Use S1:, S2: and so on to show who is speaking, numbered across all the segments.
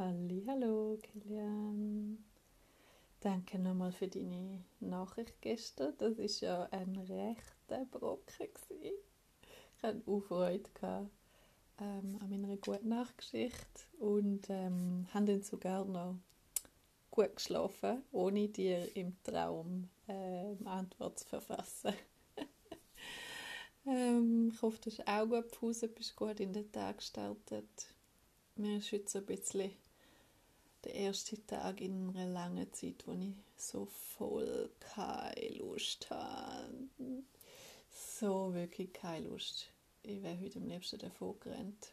S1: Hallo, Kilian. Danke nochmal für deine Nachricht gestern. Das ist ja ein rechter Brocken gewesen. Ich hatte auch Freude gehabt, ähm, an meiner guten Nachtgeschichte und ähm, habe dann sogar noch gut geschlafen, ohne dir im Traum äh, Antwort zu verfassen. ähm, ich hoffe, du hast auch gut gepauset, bist gut in den Tag gestartet. Heute so ein bisschen der erste Tag in einer langen Zeit, wo ich so voll keine Lust habe. So wirklich keine Lust. Ich wäre heute am liebsten davon gerannt.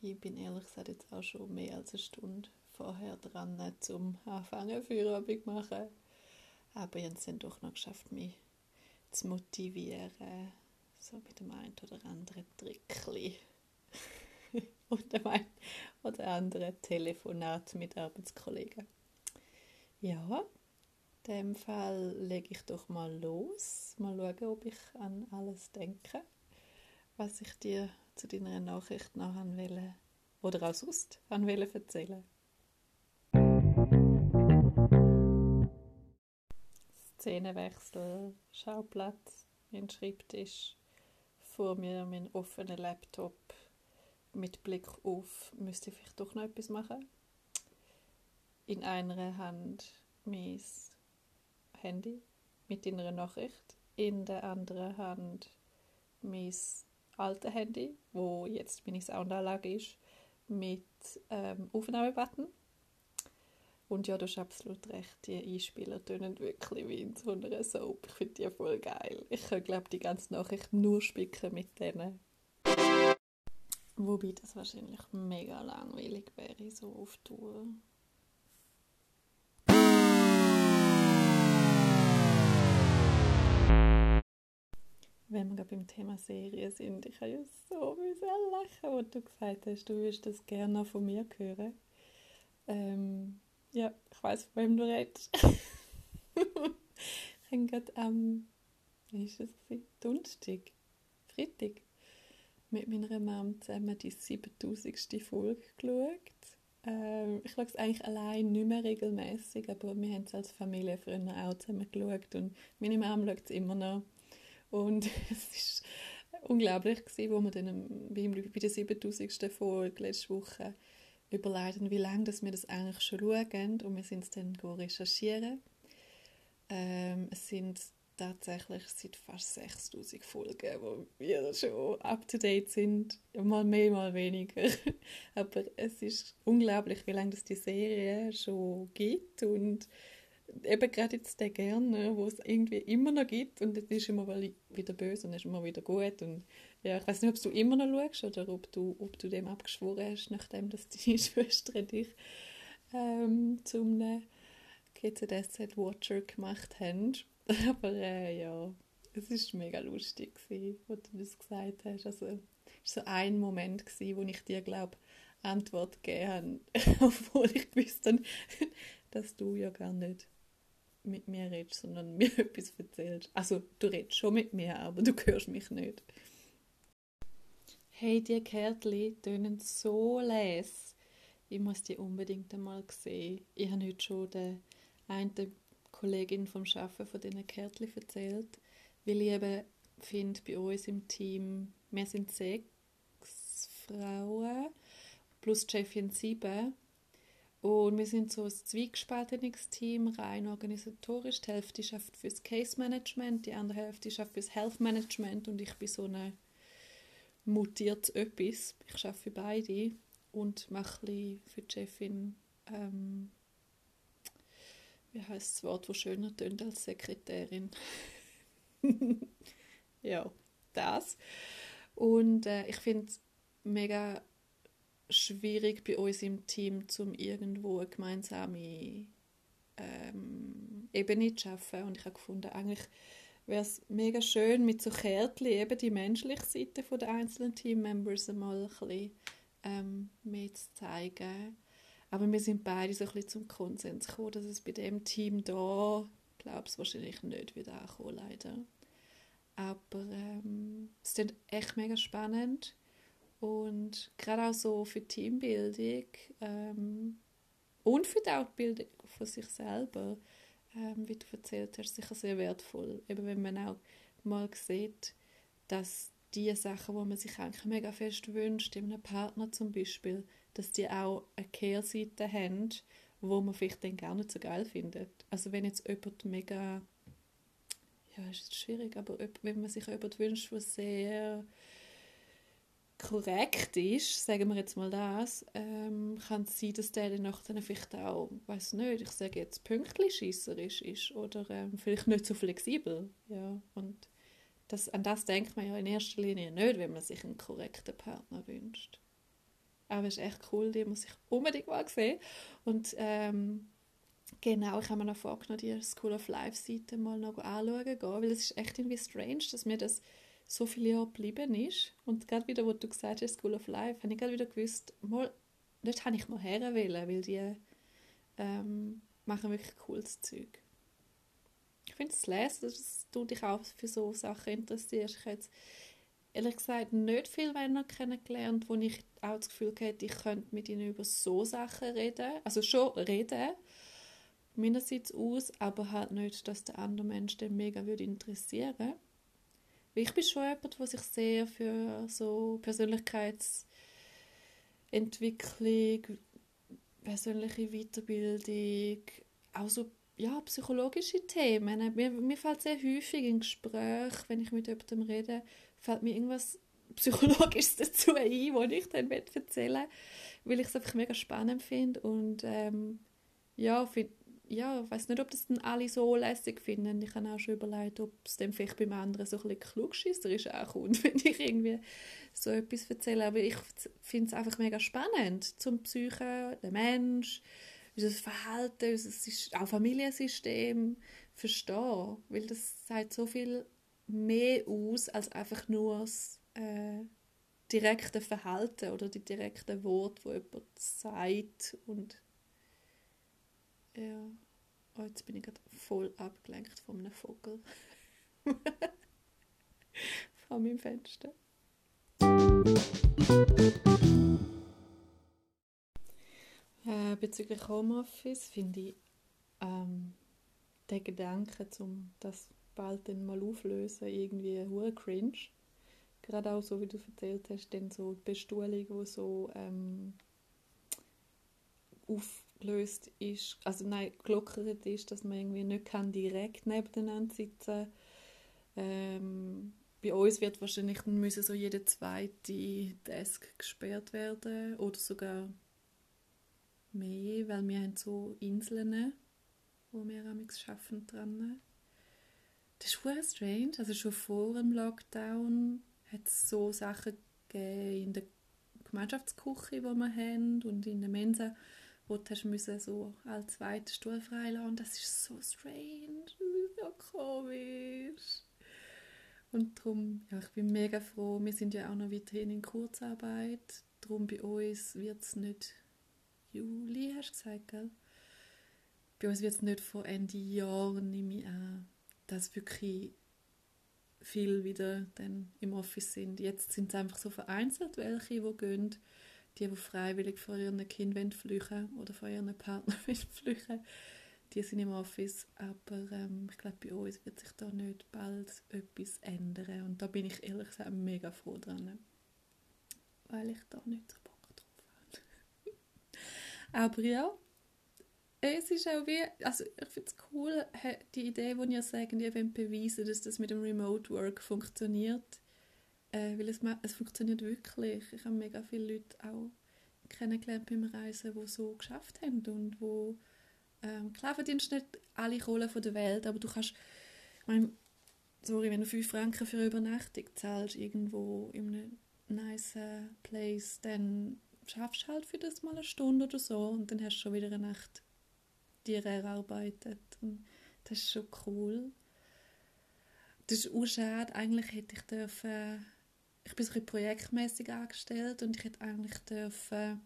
S1: Ich bin ehrlich gesagt jetzt auch schon mehr als eine Stunde vorher dran, zum Anfangen Feierabend zu machen. Aber ich habe es dann doch noch geschafft, mich zu motivieren. So mit dem einen oder anderen Trickchen. oder ein oder andere Telefonat mit Arbeitskollegen. Ja, in dem Fall lege ich doch mal los. Mal schauen, ob ich an alles denke, was ich dir zu deiner Nachricht noch will oder auch sonst will erzählen. Szenenwechsel, Schauplatz, mein Schreibtisch, vor mir mein offener Laptop mit Blick auf, müsste ich vielleicht doch noch etwas machen. In einer Hand mein Handy mit einer Nachricht, in der anderen Hand mein altes Handy, wo jetzt meine Soundanlage ist, mit ähm, Aufnahmebutton. Und ja, du hast absolut recht, die Einspieler tönen wirklich wie in so einer Soap. Ich finde die voll geil. Ich könnte, glaube die ganze Nachricht nur spicken mit denen. Wobei das wahrscheinlich mega langweilig wäre, so auf Tour. Wenn wir gerade beim Thema Serien sind, ich habe ja so lachen, wo du gesagt hast, du würdest das gerne von mir hören. Ähm, ja, ich weiß, von wem du redest. ich habe gerade am, wie ist das? Donnerstag, Freitag, mit meiner Mom zusammen die 7000. Folge geschaut. Ähm, ich schaue es eigentlich allein nicht mehr regelmäßig, aber wir haben es als Familie früher auch zusammen geschaut und meine Mom schaut es immer noch. Und es war unglaublich, gewesen, wo wir dann bei der 7000. Folge letzte Woche überlegen, wie lange wir das eigentlich schon schauen und wir sind es dann recherchieren. Ähm, es sind tatsächlich seit fast 6000 Folgen, wo wir schon up to date sind. Mal mehr, mal weniger. Aber es ist unglaublich, wie lange es die Serie schon gibt und eben gerade jetzt der gerne, wo es irgendwie immer noch gibt und es ist immer wieder böse und ist immer wieder gut und ja, ich weiß nicht, ob du immer noch schaust oder ob du, ob du dem abgeschworen hast, nachdem dass deine Schwester dich ähm, zum GZSZ Watcher gemacht haben. Aber äh, ja, es war mega lustig, gewesen, wo du das gesagt hast. Also, es war so ein Moment, gewesen, wo ich dir, glaube Antwort gegeben habe, obwohl ich wusste, dass du ja gar nicht mit mir redest, sondern mir etwas erzählst. Also, du redest schon mit mir, aber du hörst mich nicht. Hey, die Kärtchen tönen so les. Ich muss die unbedingt einmal sehen. Ich habe heute schon den einen Kollegin vom Schaffen von diesen Kärtchen erzählt, weil ich eben finde, bei uns im Team, wir sind sechs Frauen plus Chefin sieben und wir sind so ein zweigespaltenes Team, rein organisatorisch. Die Hälfte schafft fürs Case Management, die andere Hälfte schafft fürs Health Management und ich bin so eine mutiert etwas. Ich schaffe für beide und mache für die Chefin ähm, wie heißt das Wort, wo schöner tönt als Sekretärin? ja, das. Und äh, ich finde es mega schwierig bei uns im Team, zum irgendwo eine gemeinsame ähm, Ebene zu schaffen. Und ich habe gefunden, eigentlich wäre es mega schön, mit so Kärtchen eben die menschliche Seite der einzelnen Teammembers einmal ein bisschen ähm, mehr zu zeigen aber wir sind beide so ein bisschen zum Konsens gekommen, dass es bei dem Team da, glaube ich, wahrscheinlich nicht wieder ankommen, leider. Aber ähm, es ist echt mega spannend Und gerade auch so für Teambildung ähm, und für die Outbildung von sich selber, ähm, wie du erzählt hast, sicher sehr wertvoll. Eben wenn man auch mal sieht, dass die Sachen, wo man sich eigentlich mega fest wünscht, in einem Partner zum Beispiel, dass die auch eine Kehrseite haben, wo man vielleicht dann gar nicht so geil findet. Also wenn jetzt jemand mega, ja, ist schwierig, aber wenn man sich jemand wünscht, der sehr korrekt ist, sagen wir jetzt mal das, ähm, kann es sein, dass der dann vielleicht auch, weiß nicht, ich sage jetzt pünktlich schisserisch ist oder ähm, vielleicht nicht so flexibel, ja, und das, an das denkt man ja in erster Linie nicht, wenn man sich einen korrekten Partner wünscht. Aber es ist echt cool, die muss ich unbedingt mal sehen. Und ähm, genau, ich habe mir noch vorgenommen, die School of Life Seite mal noch anschauen weil es ist echt irgendwie strange, dass mir das so viele Jahre geblieben ist. Und gerade wieder, wo du gesagt hast, School of Life, habe ich gerade wieder gewusst, mal, dort habe ich mal her wollen, weil die ähm, machen wirklich cooles Zeug. Ich finde es lesen, dass du dich auch für so Sachen interessierst. Ich habe jetzt ehrlich gesagt nicht viele Männer kennengelernt, wo ich auch das Gefühl hatte, ich könnte mit ihnen über so Sachen reden. Also schon reden, meinerseits aus, aber halt nicht, dass der andere Mensch den mega würde interessieren würde. Ich bin schon jemand, der sich sehr für so Persönlichkeitsentwicklung, persönliche Weiterbildung, auch so ja, psychologische Themen. Mir, mir fällt sehr häufig in Gesprächen, wenn ich mit jemandem rede, fällt mir irgendwas Psychologisches dazu ein, was ich dann erzählen will, weil ich es einfach mega spannend finde und ähm, ja, ja, ich weiß nicht, ob das dann alle so lässig finden. Ich habe auch schon überlegt, ob es dann vielleicht beim anderen so ein bisschen klugschisserisch auch kommt, wenn ich irgendwie so etwas erzähle. Aber ich finde es einfach mega spannend, zum Psyche, der Mensch, unser Verhalten, unser auch Familiensystem verstehen, weil das sagt so viel mehr aus als einfach nur das äh, direkte Verhalten oder die direkten Worte, die jemand sagt und ja, oh, jetzt bin ich gerade voll abgelenkt von einem Vogel von meinem Fenster. Äh, bezüglich Homeoffice finde ich ähm, den Gedanken, um das bald dann mal auflösen, irgendwie hure cringe. Gerade auch so, wie du erzählt hast, dann so die Bestuhlung, die so ähm, aufgelöst ist, also nein, gelockert ist, dass man irgendwie nicht kann direkt nebeneinander sitzen ähm, bei uns wird wahrscheinlich dann müssen so jede zweite Desk gesperrt werden oder sogar mehr, weil wir haben so Inseln, wo wir amigs schaffen dran. Das ist sehr strange. Also schon vor dem Lockdown hat es so Sachen gegeben in der Gemeinschaftsküche, die wir haben und in der Mensa, wo du müssen so als zweiten Stuhl freilassen. Das ist so strange, das ist so komisch. Und darum, ja, ich bin mega froh. Wir sind ja auch noch weiterhin in Kurzarbeit. Darum bei uns wird es nicht Juli, hast du gesagt, gell? Bei uns wird es nicht vor Ende Jahr, nehme ich an, dass wirklich viel wieder dann im Office sind. Jetzt sind es einfach so vereinzelt welche, die gehen, die, die freiwillig vor ihren Kindern flüchten oder vor ihren Partner flüchten, die sind im Office. Aber ähm, ich glaube, bei uns wird sich da nicht bald etwas ändern. Und da bin ich ehrlich gesagt mega froh dran, weil ich da nicht so aber ja, es ist auch wie, also ich finde es cool, die Idee, die ihr sagt, ihr wollt beweisen, dass das mit dem Remote Work funktioniert. Äh, weil es, es funktioniert wirklich. Ich habe mega viele Leute auch kennengelernt beim Reisen, die so geschafft haben und wo ähm, klar verdienst du nicht alle Kohlen der Welt, aber du kannst, ich meine, sorry, wenn du 5 Franken für eine Übernachtung zahlst irgendwo in einem nice place, dann schaffst halt für das mal eine Stunde oder so und dann hast du schon wieder eine Nacht dir erarbeitet. Und das ist schon cool. Das ist auch schade. Eigentlich hätte ich dürfen, ich bin so projektmäßig angestellt und ich hätte eigentlich dürfen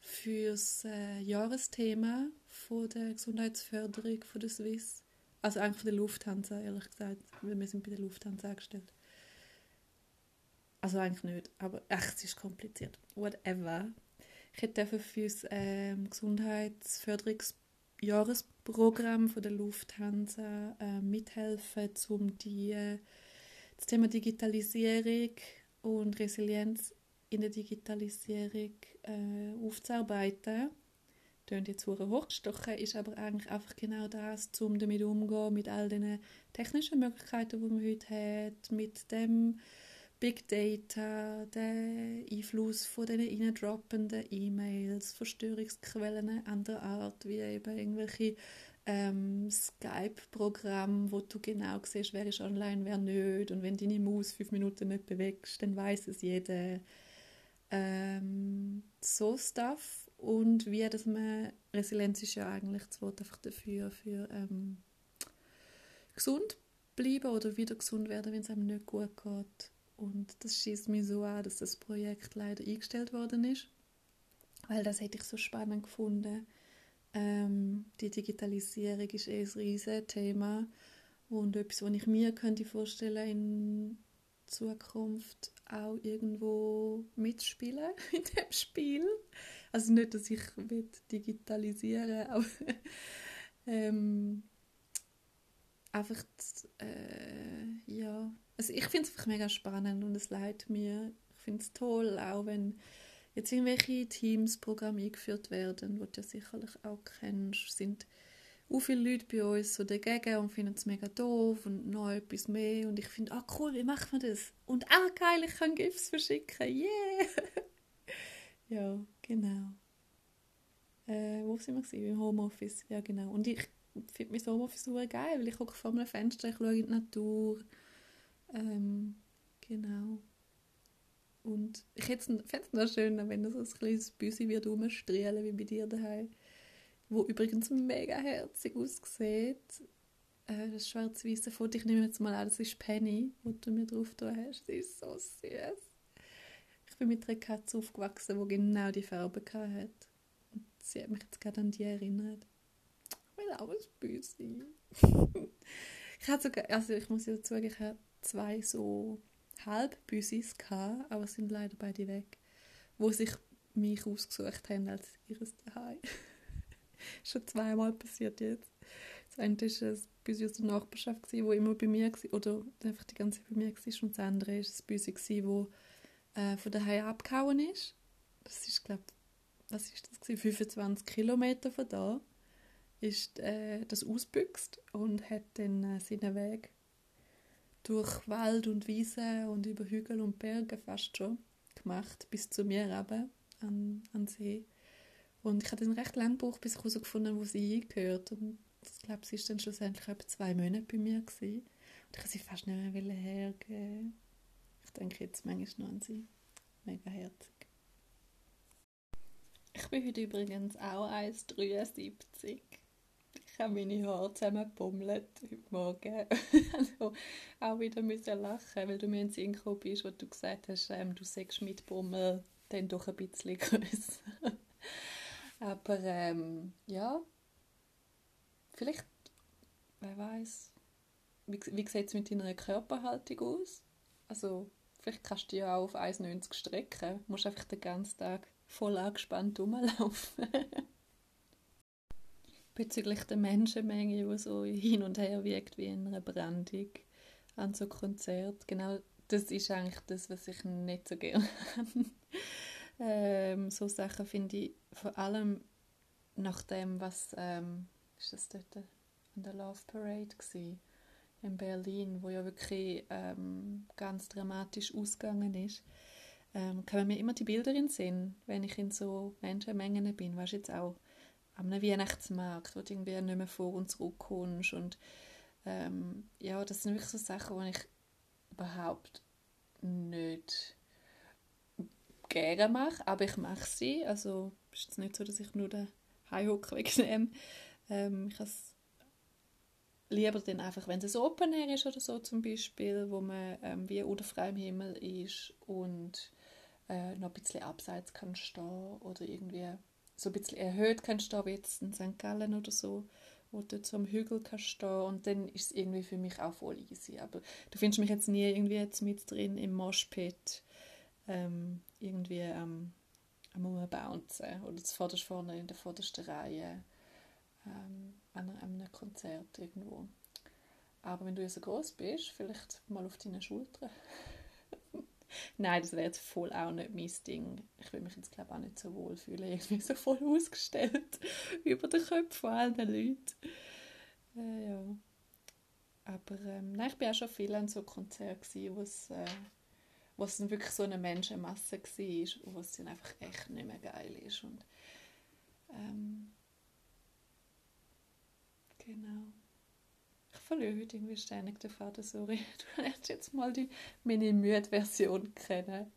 S1: für das äh, Jahresthema von der Gesundheitsförderung von der Swiss, also eigentlich von der Lufthansa, ehrlich gesagt, weil wir sind bei der Lufthansa angestellt, Also eigentlich nicht, aber ach, es ist kompliziert. Whatever. Ich hätte für das ähm, Gesundheitsförderungsjahresprogramm von der Lufthansa äh, mithelfen, um die, äh, das Thema Digitalisierung und Resilienz in der Digitalisierung äh, aufzuarbeiten. Tönt jetzt hochgestochen, ist aber eigentlich einfach genau das, um damit umzugehen, mit all den technischen Möglichkeiten, die man heute hat, mit dem Big Data, der Einfluss von den reindroppenden E-Mails, Verstörungsquellen anderer Art, wie eben irgendwelche ähm, Skype-Programme, wo du genau siehst, wer ist online, wer nicht. Und wenn deine Maus fünf Minuten nicht bewegst, dann weiß es jeder. Ähm, so Stuff. Und wie dass man, Resilienz ist ja eigentlich das Wort einfach dafür, für ähm, gesund bleiben oder wieder gesund werden, wenn es einem nicht gut geht. Und das schießt mich so an, dass das Projekt leider eingestellt worden ist, weil das hätte ich so spannend gefunden. Ähm, die Digitalisierung ist eh ein riesiges Thema und etwas, was ich mir könnte vorstellen in Zukunft auch irgendwo mitspielen in dem Spiel. Also nicht, dass ich digitalisieren aber ähm, einfach äh, ja also ich finde es einfach mega spannend und es leid mir. Ich finde es toll, auch wenn jetzt irgendwelche Teams-Programme eingeführt werden, die du ja sicherlich auch kennst, sind auch viele Leute bei uns so dagegen und finden es mega doof und noch etwas mehr und ich finde, ah cool, wie macht man das? Und ah geil, ich kann GIFs verschicken, yeah! ja, genau. Äh, wo sind wir gewesen? Im Homeoffice, ja genau. Und ich finde mein Homeoffice super geil, weil ich gucke vor einem Fenster, ich schaue in die Natur, ähm, genau. Und ich fände es noch schöner, wenn das so ein kleines Büsi wird rumstrahlen wie bei dir daheim. Wo übrigens mega herzig aussieht. Äh, das schwarz-weiße Foto, ich nehme jetzt mal an, das ist Penny, wo du mir drauf da hast. Sie ist so süß. Ich bin mit einer Katze aufgewachsen, die genau die Farbe hatte. Und sie hat mich jetzt gerade an die erinnert. Ich will auch ein Büsi. ich sogar, also ich muss ja zugeben, ich habe zwei so Halbbüsis gehabt, aber sind leider beide weg, wo sich mich ausgesucht haben als ihres Daheim. Schon zweimal passiert jetzt. Das eine war ein Büsi aus der Nachbarschaft, das immer bei mir war, oder einfach die ganze Zeit bei mir war. Und das andere war ein Büsi, das äh, von daheim abgehauen ist. Das ist, glaube was ist das 25 Kilometer von da ist äh, das ausbüchst und hat dann äh, seinen Weg durch Wald und Wiese und über Hügel und Berge fast schon gemacht, bis zu mir eben an, an See. Und ich hatte dann recht lange gebraucht, bis ich herausgefunden habe, wo sie hingehört. Und ich glaube, sie war dann schlussendlich etwa zwei Monate bei mir. Gewesen. Und ich wollte sie fast nicht mehr hergeben. Ich denke jetzt manchmal noch an sie. Mega herzig. Ich bin heute übrigens auch 1,73 habe meine Haare zusammengebummelt heute Morgen. also auch wieder müssen lachen, weil du mir in den Sinn bist, wo du gesagt hast, ähm, du sagst mit Bummel dann doch ein bisschen größer. Aber ähm, ja, vielleicht, wer weiß, wie, wie sieht es mit deiner Körperhaltung aus? Also vielleicht kannst du ja auch auf 1,90 strecken. Du musst einfach den ganzen Tag voll angespannt rumlaufen. Bezüglich der Menschenmenge, die so hin und her wiegt wie in einer Brandung an so Konzert. Genau das ist eigentlich das, was ich nicht so gerne habe. ähm, so Sachen finde ich vor allem nach dem, was ähm, ist das dort an der Love Parade gewesen, in Berlin, wo ja wirklich ähm, ganz dramatisch ausgegangen ist, ähm, kommen mir immer die Bilder in den Sinn, wenn ich in so Menschenmengen bin. Weißt jetzt auch am Weihnachtsmarkt, wo du irgendwie nicht mehr vor und zurück kommst. Und ähm, ja, das sind wirklich so Sachen, die ich überhaupt nicht gerne mache, aber ich mache sie. Also ist nicht so, dass ich nur den hocke wegen dem. Ähm, ich habe lieber dann einfach, wenn es ein Open Air ist oder so zum Beispiel, wo man ähm, wie unter freiem Himmel ist und äh, noch ein bisschen abseits kann stehen oder irgendwie so ein bisschen erhöht kannst du wie jetzt in St. Gallen oder so, wo du am Hügel kannst stehen und dann ist es irgendwie für mich auch voll easy. Aber du findest mich jetzt nie irgendwie jetzt mit drin im Moshpit ähm, irgendwie am, am Rumbouncen oder zuvorderst vorne in der vordersten Reihe ähm, an, einem Konzert irgendwo. Aber wenn du ja so groß bist, vielleicht mal auf deine Schultern. Nein, das wäre jetzt voll auch nicht mein Ding. Ich will mich jetzt, glaube auch nicht so wohl fühlen. Irgendwie so voll ausgestellt über den Köpfen von allen Leuten. Äh, ja. Aber ähm, nein, ich bin auch schon viel an so Konzerten, wo es, äh, wo es dann wirklich so eine Menschenmasse war und wo es dann einfach echt nicht mehr geil ist. Und, ähm, genau. Heute irgendwie ständig den Faden, sorry. Du lernst jetzt mal die Mini-Müde-Version kennen.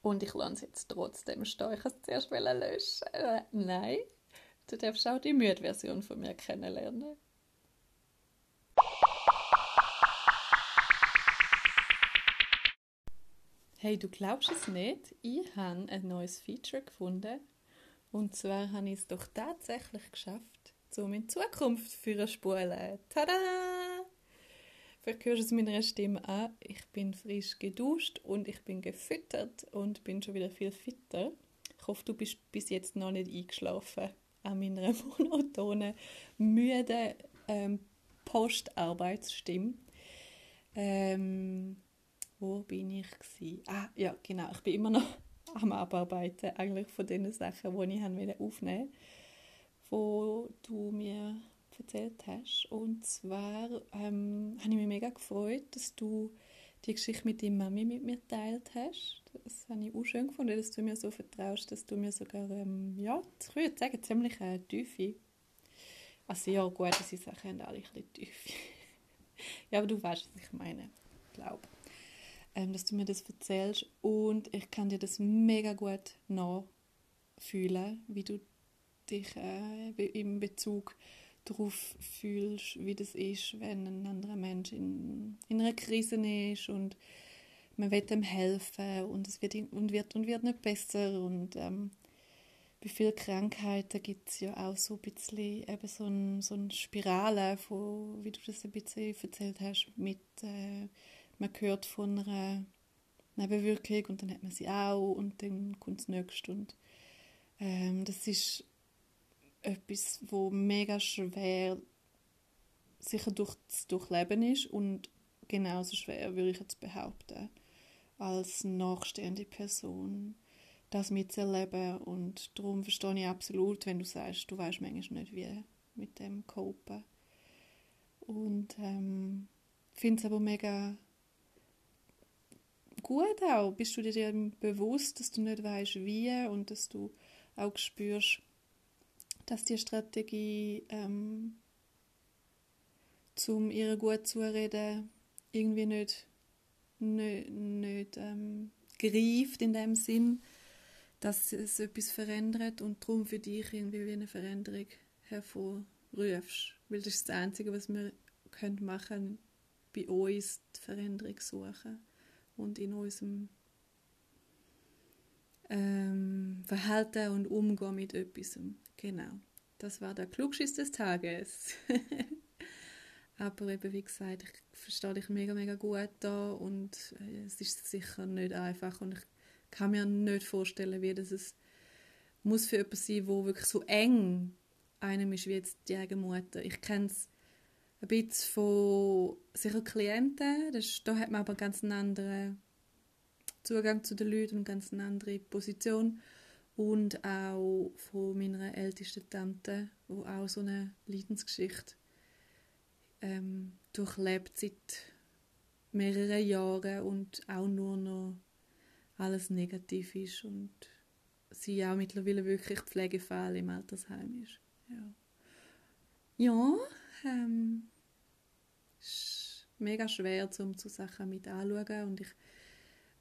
S1: Und ich lasse es jetzt trotzdem stehen. Ich wollte es zuerst löschen. Äh, nein, du darfst auch die Müde-Version von mir kennenlernen. Hey, du glaubst es nicht? Ich habe ein neues Feature gefunden. Und zwar habe ich es doch tatsächlich geschafft, um in Zukunft für spulen. Tada! Vielleicht hörst du es meiner Stimme an. Ich bin frisch geduscht und ich bin gefüttert und bin schon wieder viel fitter. Ich hoffe, du bist bis jetzt noch nicht eingeschlafen an meiner monotonen, müden ähm, Postarbeitsstimme. Ähm, wo bin ich gewesen? Ah, ja, genau. Ich bin immer noch am Abarbeiten eigentlich von den Sachen, die ich aufnehmen wollte, wo du mir erzählt hast. Und zwar ähm, habe ich mich mega gefreut, dass du die Geschichte mit deiner Mami mit mir geteilt hast. Das habe ich auch schön gefunden, dass du mir so vertraust, dass du mir sogar, ähm, ja, ich würde sagen, ziemlich äh, tiefe, also ja, gut, diese Sachen haben alle ein bisschen tiefe. ja, aber du weißt, was ich meine, glaube ähm, dass du mir das erzählst und ich kann dir das mega gut nachfühlen, wie du dich äh, im Bezug darauf fühlst, wie das ist, wenn ein anderer Mensch in, in einer Krise ist und man will ihm helfen und es wird und wird und wird nicht besser und ähm, bei vielen Krankheiten gibt es ja auch so ein bisschen eben so, ein, so eine Spirale, von, wie du das ein bisschen erzählt hast, mit äh, man hört von einer Nebenwirkung und dann hat man sie auch und dann kommt das nächste und ähm, das ist etwas, wo mega schwer sicher durch das Durchleben ist und genauso schwer, würde ich jetzt behaupten, als nachstehende Person das mitzuerleben und darum verstehe ich absolut, wenn du sagst, du weißt manchmal nicht, wie mit dem copen und ähm, finde es aber mega gut auch. Bist du dir bewusst, dass du nicht weißt, wie und dass du auch spürst, dass die Strategie ähm, zum ihr gut zureden irgendwie nicht, nicht, nicht ähm, greift in dem Sinn, dass es etwas verändert und darum für dich irgendwie wie eine Veränderung hervorrufst. Weil das ist das Einzige, was wir können machen bei uns die Veränderung suchen und in unserem ähm, Verhalten und Umgehen mit etwas. Genau, das war der Klugschiss des Tages. Aber eben, wie gesagt, ich verstehe dich mega, mega gut da und äh, es ist sicher nicht einfach und ich kann mir nicht vorstellen, wie das es muss für jemanden sein, wo wirklich so eng einem ist wie jetzt die eigene Mutter. Ich kenne es ein bisschen von sicher Klienten, das, da hat man aber einen ganz anderen Zugang zu den Leuten und ganz eine andere Position und auch von meiner ältesten Tante, wo auch so eine Leidensgeschichte ähm, durchlebt seit mehreren Jahren und auch nur noch alles negativ ist und sie auch mittlerweile wirklich Pflegefall im Altersheim ist. Ja, ja ähm, ist mega schwer, um zu Sachen mit anzuschauen und ich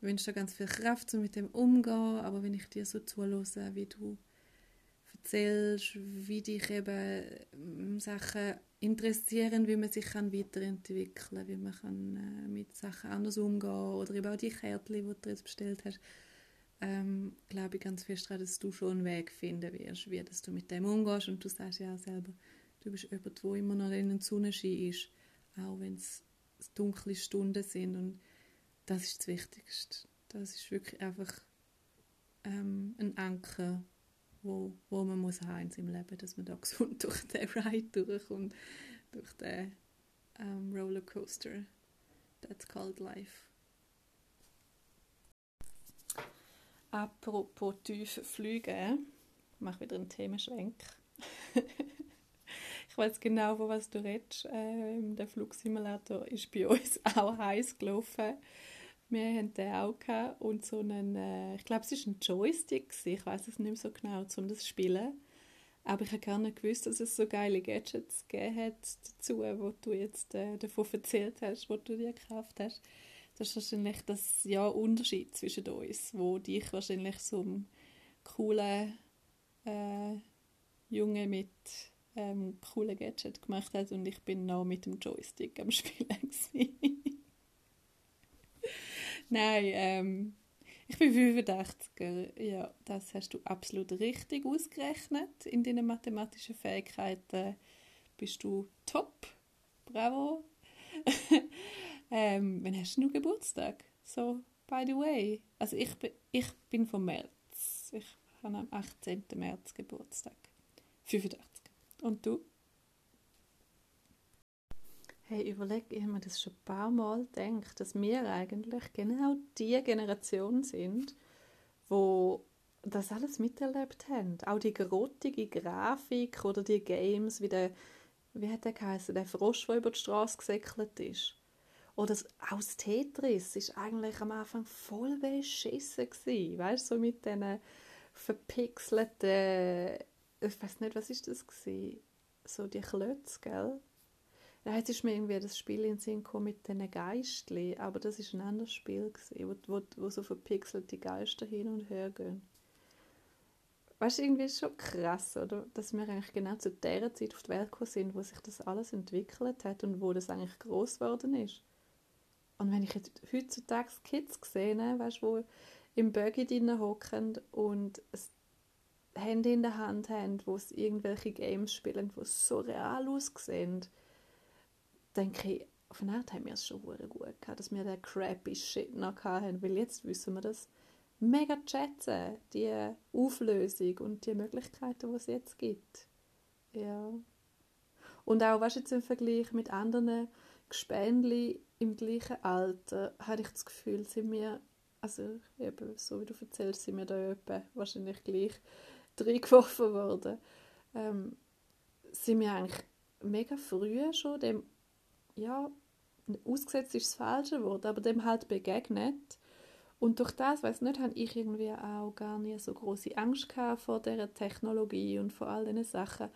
S1: wünsche dir ganz viel Kraft, um mit dem umzugehen, aber wenn ich dir so zuhöre, wie du erzählst, wie dich eben ähm, Sachen interessieren, wie man sich kann weiterentwickeln kann, wie man kann, äh, mit Sachen anders umgehen oder eben auch die Kärtchen, die du jetzt bestellt hast, ähm, glaube ich ganz fest daran, dass du schon einen Weg finden wirst, wie dass du mit dem umgehst. Und du sagst ja selber, du bist jemand, wo immer noch in den Sonnenschein ist, auch wenn es dunkle Stunden sind. Und das ist das Wichtigste. Das ist wirklich einfach ähm, ein Anker, wo, wo man muss haben in seinem Leben, dass man da gesund durch den Ride durchkommt, durch den ähm, Rollercoaster. That's called life. Apropos tief fliegen, ich mache wieder einen Themenschwenk. ich weiß genau, von was du redest. Ähm, der Flugsimulator ist bei uns auch heiß gelaufen. Wir hatten den auch und so einen, äh, ich glaube, es war ein Joystick, ich weiß es nicht mehr so genau, um das zu spielen. Aber ich habe gar nicht gewusst, dass es so geile Gadgets gegeben hat dazu, wo du jetzt äh, davon erzählt hast, wo du dir gekauft hast. Das ist wahrscheinlich das ja, Unterschied zwischen uns, wo dich wahrscheinlich so ein cooler äh, Junge mit ähm, coolen Gadget gemacht hat und ich bin noch mit dem Joystick am Spielen Nein, ähm, ich bin 85er. Ja, das hast du absolut richtig ausgerechnet. In deinen mathematischen Fähigkeiten bist du top. Bravo. ähm, wann hast du Geburtstag? So, by the way. Also ich bin, ich bin vom März. Ich habe am 18. März Geburtstag. 85. Und du? Hey, überleg, ich habe mir das schon ein paar Mal gedacht, dass wir eigentlich genau die Generation sind, wo das alles miterlebt haben. Auch die grottige Grafik oder die Games, wie der, wie hat der geheißen, der Frosch, der über die Straße gesäckelt ist. Oder auch das Tetris ist eigentlich am Anfang voll beschissen gewesen. Weißt du, so mit diesen verpixelten, ich weiß nicht, was ist das gewesen? So die Klötze, gell? Ja, jetzt ist mir irgendwie das Spiel in den Sinn mit diesen Geistli, aber das ist ein anderes Spiel gewesen, wo, wo, wo so verpixelte Geister hin und her gehen. Weißt du, irgendwie ist schon krass, oder? Dass wir eigentlich genau zu der Zeit auf die Welt gekommen sind, wo sich das alles entwickelt hat und wo das eigentlich groß geworden ist. Und wenn ich jetzt heutzutage Kids sehe, weißt du, wo im Buggy drinnen hocken und ein Handy in der Hand haben, wo sie irgendwelche Games spielen, die so real aussehen, denke ich, eine Art haben wir es schon gut gehabt, dass wir den crappy Shit noch hatten, weil jetzt wissen wir das mega schätzen, die Auflösung und die Möglichkeiten, die es jetzt gibt. Ja. Und auch, weißt jetzt im Vergleich mit anderen Gespendli im gleichen Alter, habe ich das Gefühl, sind wir, also eben, so wie du erzählst, sind wir da etwa wahrscheinlich gleich reingeworfen worden. Ähm, sind wir eigentlich mega früh schon dem ja, ausgesetzt ist das falsche Wort, aber dem halt begegnet. Und durch das, weiß nicht, habe ich irgendwie auch gar nicht so große Angst gehabt vor der Technologie und vor all diesen Sachen,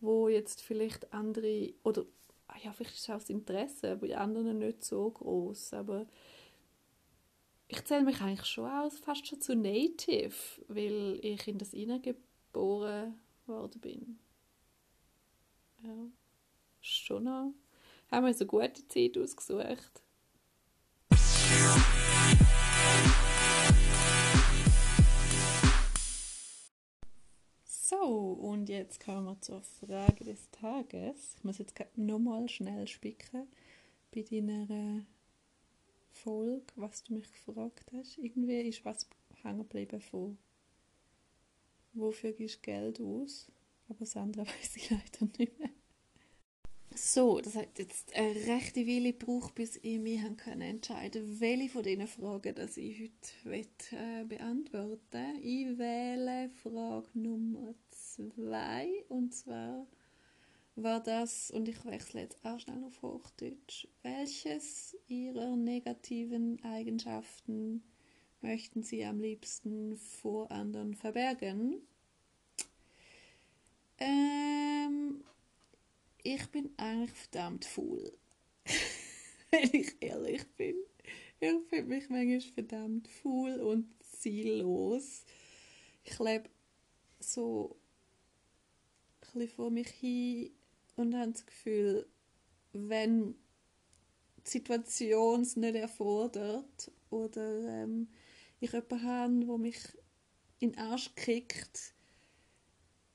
S1: wo jetzt vielleicht andere oder ah ja, vielleicht ist auch das Interesse bei anderen nicht so groß, aber ich zähle mich eigentlich schon aus fast schon zu Native, weil ich in das geboren worden bin. Ja, schon noch haben wir uns eine gute Zeit ausgesucht. So, und jetzt kommen wir zur Frage des Tages. Ich muss jetzt nochmal schnell spicken bei deiner Folge, was du mich gefragt hast. Irgendwie ist was hängen geblieben von wofür gibst du Geld aus? Aber das andere weiß ich leider nicht mehr. So, das hat jetzt eine rechte Weile gebraucht, bis ich mich entscheiden konnte, welche von diesen Fragen das ich heute will, äh, beantworten. Ich wähle Frage Nummer zwei und zwar war das, und ich wechsle jetzt auch schnell auf Hochdeutsch, welches Ihrer negativen Eigenschaften möchten Sie am liebsten vor anderen verbergen? Ähm, ich bin eigentlich verdammt faul. Wenn ich ehrlich bin. Ich finde mich manchmal verdammt faul und ziellos. Ich lebe so ein bisschen vor mich hin und habe das Gefühl, wenn die Situation es nicht erfordert oder ähm, ich jemanden habe, der mich in den Arsch kickt,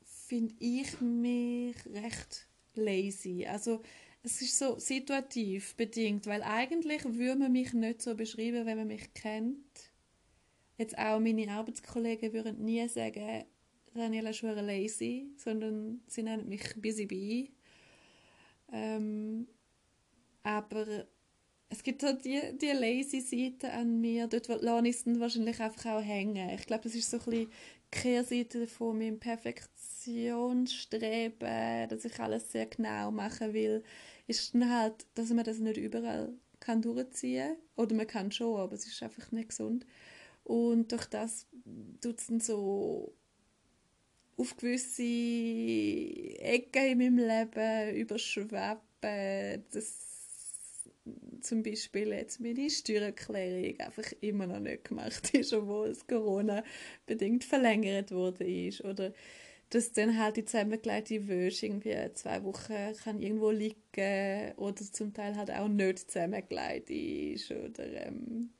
S1: finde ich mich recht lazy. Also es ist so situativ bedingt, weil eigentlich würde man mich nicht so beschreiben, wenn man mich kennt. Jetzt auch meine Arbeitskollegen würden nie sagen, Daniela ist schon lazy, sondern sie nennen mich Busy Bee. Ähm, aber es gibt so die, die lazy Seite an mir, dort lasse ich es wahrscheinlich einfach auch hängen. Ich glaube, das ist so ein bisschen Kehrseite von meinem Perfektionsstreben, dass ich alles sehr genau machen will, ist dann halt, dass man das nicht überall kann durchziehen kann. Oder man kann schon, aber es ist einfach nicht gesund. Und durch das tut es dann so auf gewisse Ecken in meinem Leben überschweben. Das zum Beispiel jetzt meine Steuererklärung einfach immer noch nicht gemacht ist, obwohl es Corona-bedingt verlängert wurde. Oder dass dann halt die zusammengelegte Wäsche irgendwie zwei Wochen kann irgendwo liegen oder zum Teil halt auch nicht zusammengelegt ist. Oder ähm,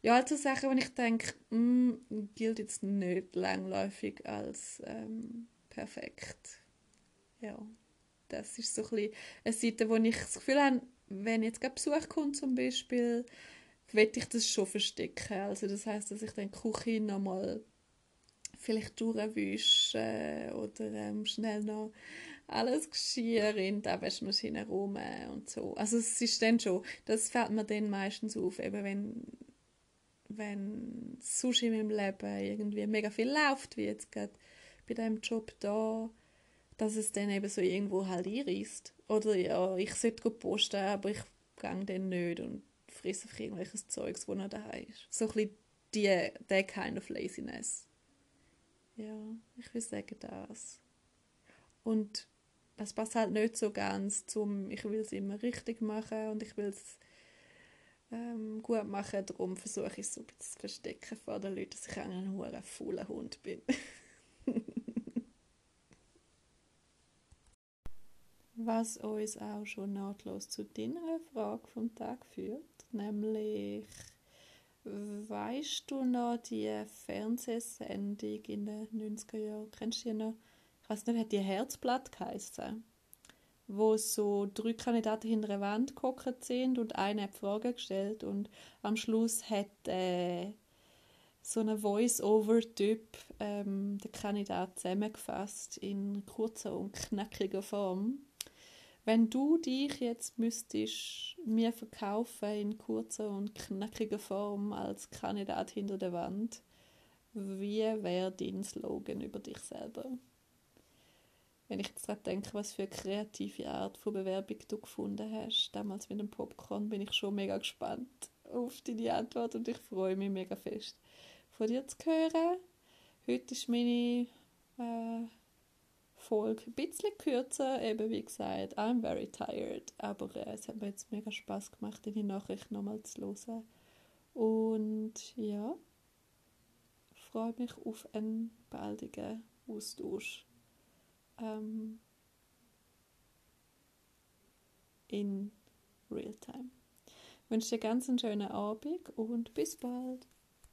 S1: ja, also Sachen, wo ich denke, mh, hm, gilt jetzt nicht langläufig als ähm, perfekt. Ja, das ist so ein bisschen eine Seite, wo ich das Gefühl habe, wenn jetzt gerade Besuch kommt zum Beispiel, werde ich das schon verstecken. Also das heißt, dass ich dann die Küche nochmal vielleicht durchwische oder ähm, schnell noch alles Geschirr in der Waschmaschine rum und so. Also es ist dann schon, das fällt mir dann meistens auf, eben wenn wenn sonst in meinem Leben irgendwie mega viel läuft, wie jetzt gerade bei diesem Job da, dass es dann eben so irgendwo halt einreißt. Oder ja, ich sollte posten, aber ich gehe dann nicht und frisse einfach irgendwelches Zeugs, das noch daheim ist. So ein bisschen die, der kind of laziness. Ja, ich würde sagen das. Und es passt halt nicht so ganz zum, ich will es immer richtig machen und ich will es ähm, gut machen, darum versuche ich es so ein bisschen zu verstecken vor den Leuten, dass ich ein hoher fauler Hund bin. Was uns auch schon nahtlos zu deiner Frage vom Tag führt, nämlich weißt du noch die Fernsehsendung in den 90er Jahren? Kennst du die noch? Ich weiß nicht, hat die Herzblatt geheißen? Wo so drei Kandidaten hinter einer Wand gekocht sind und einer hat Fragen gestellt und am Schluss hat äh, so ein Voice-Over-Typ ähm, den Kandidat zusammengefasst in kurzer und knackiger Form wenn du dich jetzt müsstest mir verkaufen in kurzer und knackiger Form als Kandidat hinter der Wand, wie wäre dein Slogan über dich selber? Wenn ich jetzt gerade denke, was für eine kreative Art von Bewerbung du gefunden hast, damals mit dem Popcorn, bin ich schon mega gespannt auf deine Antwort und ich freue mich mega fest, von dir zu hören. Heute ist meine äh, Folge ein bisschen kürzer, eben wie gesagt, I'm very tired, aber äh, es hat mir jetzt mega Spaß gemacht, die Nachricht nochmal zu hören. Und ja, freue mich auf einen baldigen Austausch ähm, in Realtime. Ich wünsche dir ganz einen schönen Abend und bis bald.